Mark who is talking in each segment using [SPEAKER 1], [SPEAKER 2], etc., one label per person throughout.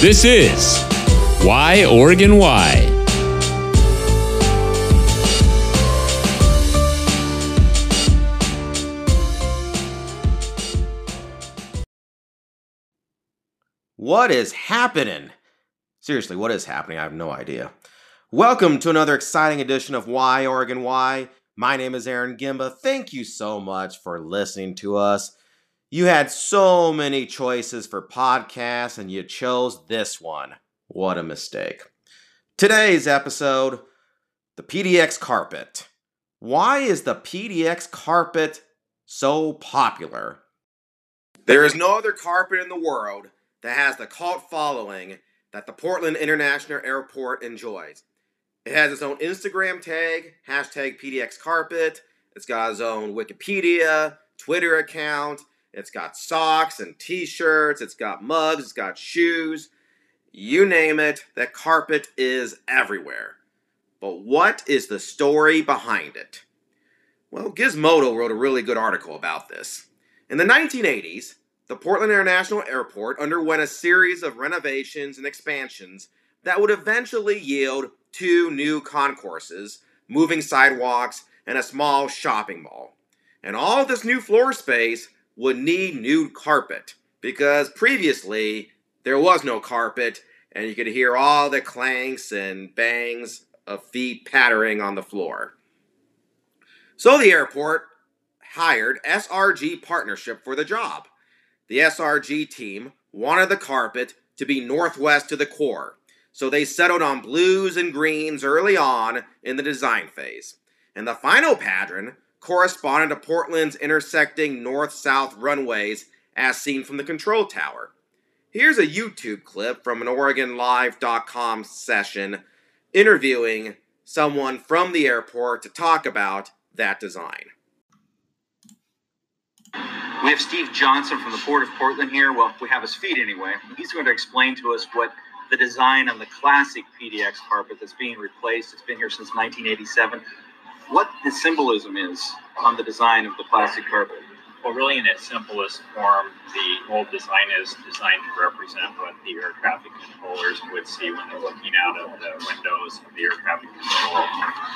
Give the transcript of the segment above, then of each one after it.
[SPEAKER 1] This is Why Oregon Why.
[SPEAKER 2] What is happening? Seriously, what is happening? I have no idea. Welcome to another exciting edition of Why Oregon Why. My name is Aaron Gimba. Thank you so much for listening to us. You had so many choices for podcasts and you chose this one. What a mistake. Today's episode the PDX carpet. Why is the PDX carpet so popular? There is no other carpet in the world that has the cult following that the Portland International Airport enjoys. It has its own Instagram tag, hashtag PDX carpet. It's got its own Wikipedia, Twitter account. It's got socks and t shirts. It's got mugs. It's got shoes. You name it, The carpet is everywhere. But what is the story behind it? Well, Gizmodo wrote a really good article about this. In the 1980s, the Portland International Airport underwent a series of renovations and expansions that would eventually yield two new concourses, moving sidewalks, and a small shopping mall. And all this new floor space would need new carpet because previously there was no carpet and you could hear all the clanks and bangs of feet pattering on the floor. So the airport hired SRG Partnership for the job. The SRG team wanted the carpet to be northwest to the core, so they settled on blues and greens early on in the design phase. And the final pattern corresponded to Portland's intersecting north south runways as seen from the control tower. Here's a YouTube clip from an OregonLive.com session interviewing someone from the airport to talk about that design.
[SPEAKER 3] We have Steve Johnson from the Port of Portland here. Well, we have his feet anyway. He's going to explain to us what the design on the classic PDX carpet that's being replaced. It's been here since 1987 what the symbolism is on the design of the plastic carpet.
[SPEAKER 4] Well, really, in its simplest form, the old design is designed to represent what the air traffic controllers would see when they're looking out of the windows of the air traffic control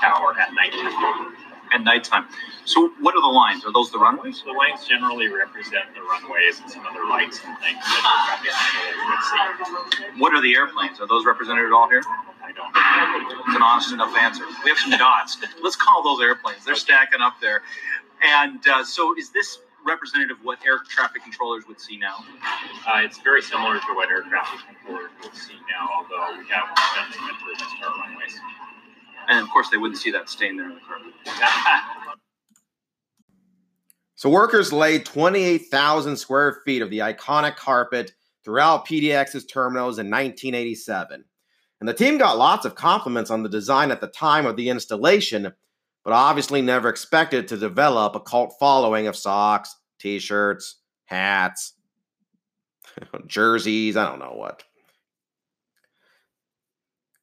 [SPEAKER 4] tower at nighttime.
[SPEAKER 3] At nighttime. So, what are the lines? Are those the runways?
[SPEAKER 4] The lines generally represent the runways and some other lights and things that the traffic see.
[SPEAKER 3] What are the airplanes? Are those represented at all here?
[SPEAKER 4] I don't know.
[SPEAKER 3] It's an honest enough answer. We have some dots. Let's call those airplanes. They're stacking up there. And uh, so, is this representative of what air traffic controllers would see now?
[SPEAKER 4] Uh, it's very similar to what air traffic controllers would see now, although we have done some improvements to our runways.
[SPEAKER 3] And of course, they wouldn't see that stain there in the carpet.
[SPEAKER 2] So, workers laid 28,000 square feet of the iconic carpet throughout PDX's terminals in 1987. And the team got lots of compliments on the design at the time of the installation, but obviously never expected to develop a cult following of socks, t shirts, hats, jerseys, I don't know what.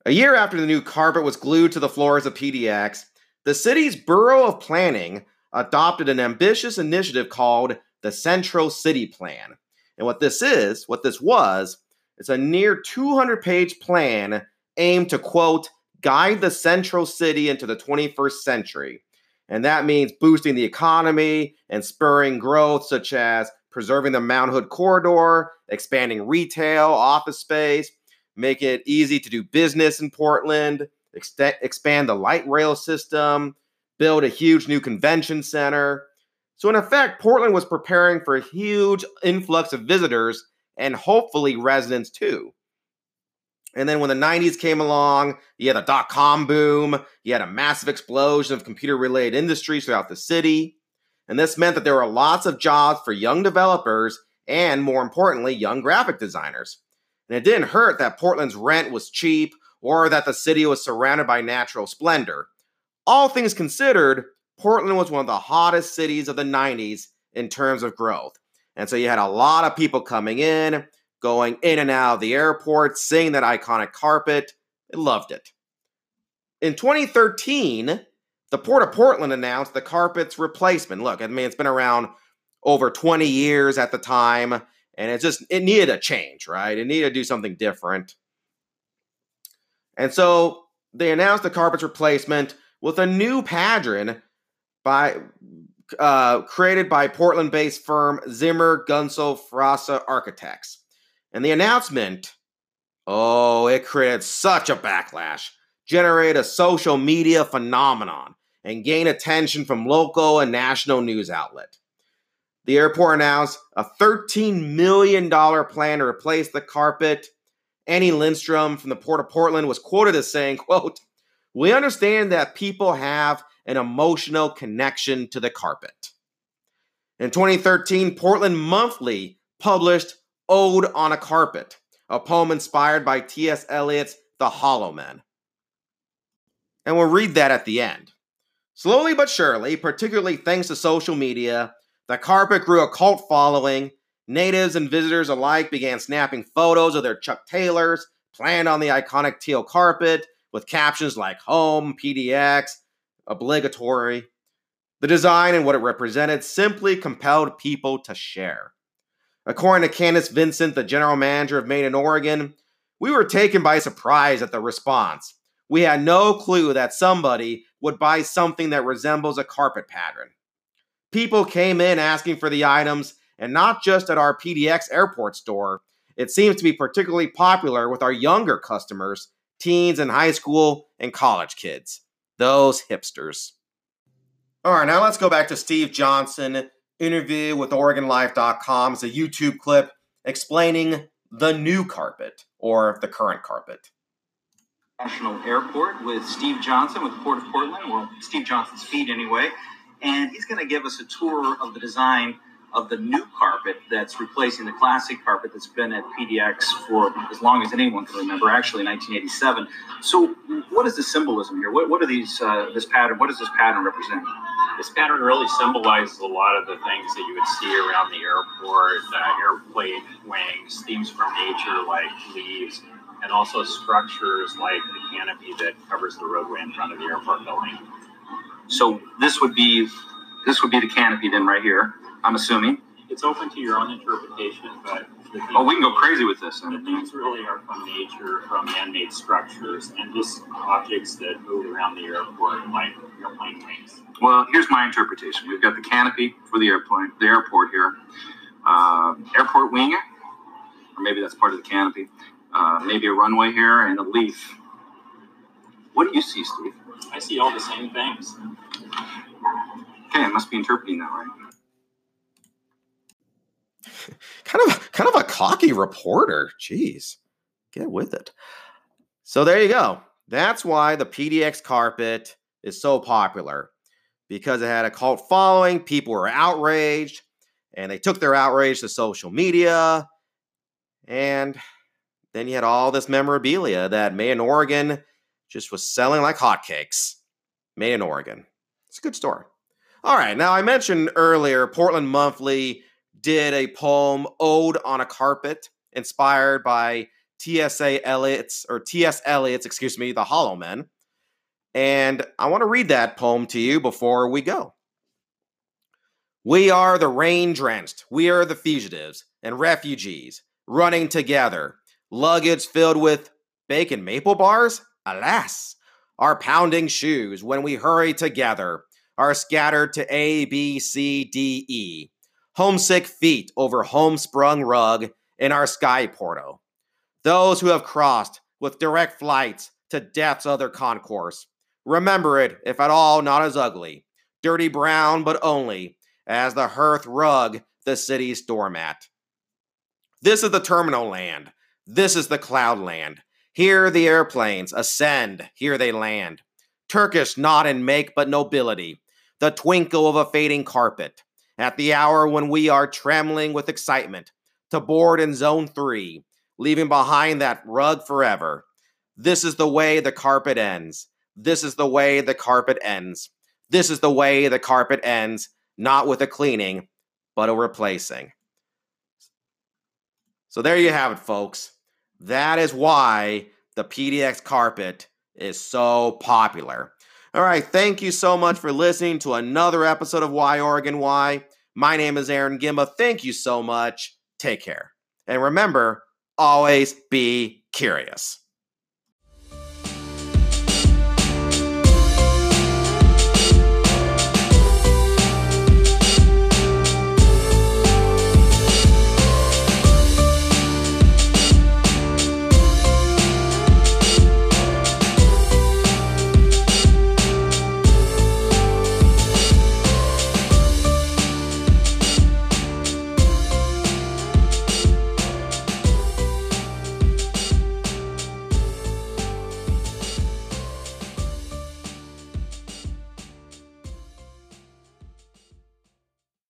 [SPEAKER 2] A year after the new carpet was glued to the floors of PDX, the city's Bureau of Planning adopted an ambitious initiative called the Central City Plan. And what this is, what this was, it's a near 200 page plan aimed to, quote, guide the central city into the 21st century. And that means boosting the economy and spurring growth, such as preserving the Mount Hood corridor, expanding retail, office space, make it easy to do business in Portland, ex- expand the light rail system, build a huge new convention center. So, in effect, Portland was preparing for a huge influx of visitors and hopefully residents too. And then when the 90s came along, you had the dot com boom, you had a massive explosion of computer related industries throughout the city. And this meant that there were lots of jobs for young developers and, more importantly, young graphic designers. And it didn't hurt that Portland's rent was cheap or that the city was surrounded by natural splendor. All things considered, Portland was one of the hottest cities of the 90s in terms of growth. And so you had a lot of people coming in, going in and out of the airport, seeing that iconic carpet. They loved it. In 2013, the Port of Portland announced the carpet's replacement. Look, I mean, it's been around over 20 years at the time, And it just it needed a change, right? It needed to do something different. And so they announced the carpet's replacement with a new pattern by uh, created by Portland-based firm Zimmer Gunsul Frasca Architects. And the announcement, oh, it created such a backlash, generated a social media phenomenon, and gained attention from local and national news outlet. The airport announced a $13 million plan to replace the carpet. Annie Lindstrom from the Port of Portland was quoted as saying, quote, We understand that people have an emotional connection to the carpet. In 2013, Portland Monthly published Ode on a Carpet, a poem inspired by T.S. Eliot's The Hollow Men. And we'll read that at the end. Slowly but surely, particularly thanks to social media, the carpet grew a cult following. Natives and visitors alike began snapping photos of their Chuck Taylors planned on the iconic teal carpet with captions like home, PDX, obligatory. The design and what it represented simply compelled people to share. According to Candace Vincent, the general manager of Made in Oregon, we were taken by surprise at the response. We had no clue that somebody would buy something that resembles a carpet pattern. People came in asking for the items, and not just at our PDX airport store. It seems to be particularly popular with our younger customers, teens and high school and college kids. Those hipsters. All right, now let's go back to Steve Johnson interview with OregonLive.com. It's a YouTube clip explaining the new carpet or the current carpet.
[SPEAKER 3] National Airport with Steve Johnson with Port of Portland. Well, Steve Johnson's feet anyway. And he's going to give us a tour of the design of the new carpet that's replacing the classic carpet that's been at PDX for as long as anyone can remember, actually 1987. So, what is the symbolism here? What, what are these, uh, this pattern, what does this pattern represent?
[SPEAKER 4] This pattern really symbolizes a lot of the things that you would see around the airport, uh, airplane wings, themes from nature like leaves, and also structures like the canopy that covers the roadway in front of the airport building.
[SPEAKER 3] So this would be this would be the canopy then right here. I'm assuming.
[SPEAKER 4] It's open to your own interpretation, but
[SPEAKER 3] Oh, we can go crazy with this.
[SPEAKER 4] The themes really are from nature, from man-made structures, and just objects that move around the airport, like airplane wings.
[SPEAKER 3] Well, here's my interpretation. We've got the canopy for the airplane, the airport here, uh, airport wing, or maybe that's part of the canopy. Uh, maybe a runway here and a leaf. What do you see, Steve?
[SPEAKER 4] I see all the same things.
[SPEAKER 3] Okay, I must be interpreting that right.
[SPEAKER 2] kind of kind of a cocky reporter. Jeez. Get with it. So there you go. That's why the PDX carpet is so popular because it had a cult following. People were outraged and they took their outrage to social media. And then you had all this memorabilia that Made in Oregon just was selling like hotcakes. Made in Oregon. It's a good story. All right, now I mentioned earlier Portland Monthly did a poem Ode on a Carpet inspired by TSA Eliot's or TS Eliot's, excuse me, The Hollow Men. And I want to read that poem to you before we go. We are the rain drenched, we are the fugitives and refugees running together, luggage filled with bacon maple bars. Alas, our pounding shoes when we hurry together are scattered to A, B, C, D, E. Homesick feet over homesprung rug in our sky porto. Those who have crossed with direct flights to death's other concourse. Remember it, if at all not as ugly, dirty brown, but only as the hearth rug the city's doormat. This is the terminal land. This is the cloud land. Here the airplanes ascend, here they land. Turkish not in make but nobility, the twinkle of a fading carpet. At the hour when we are trembling with excitement to board in zone three, leaving behind that rug forever. This is the way the carpet ends. This is the way the carpet ends. This is the way the carpet ends, not with a cleaning, but a replacing. So there you have it, folks. That is why the PDX carpet is so popular. All right, thank you so much for listening to another episode of Why Oregon Why. My name is Aaron Gimba. Thank you so much. Take care. And remember, always be curious.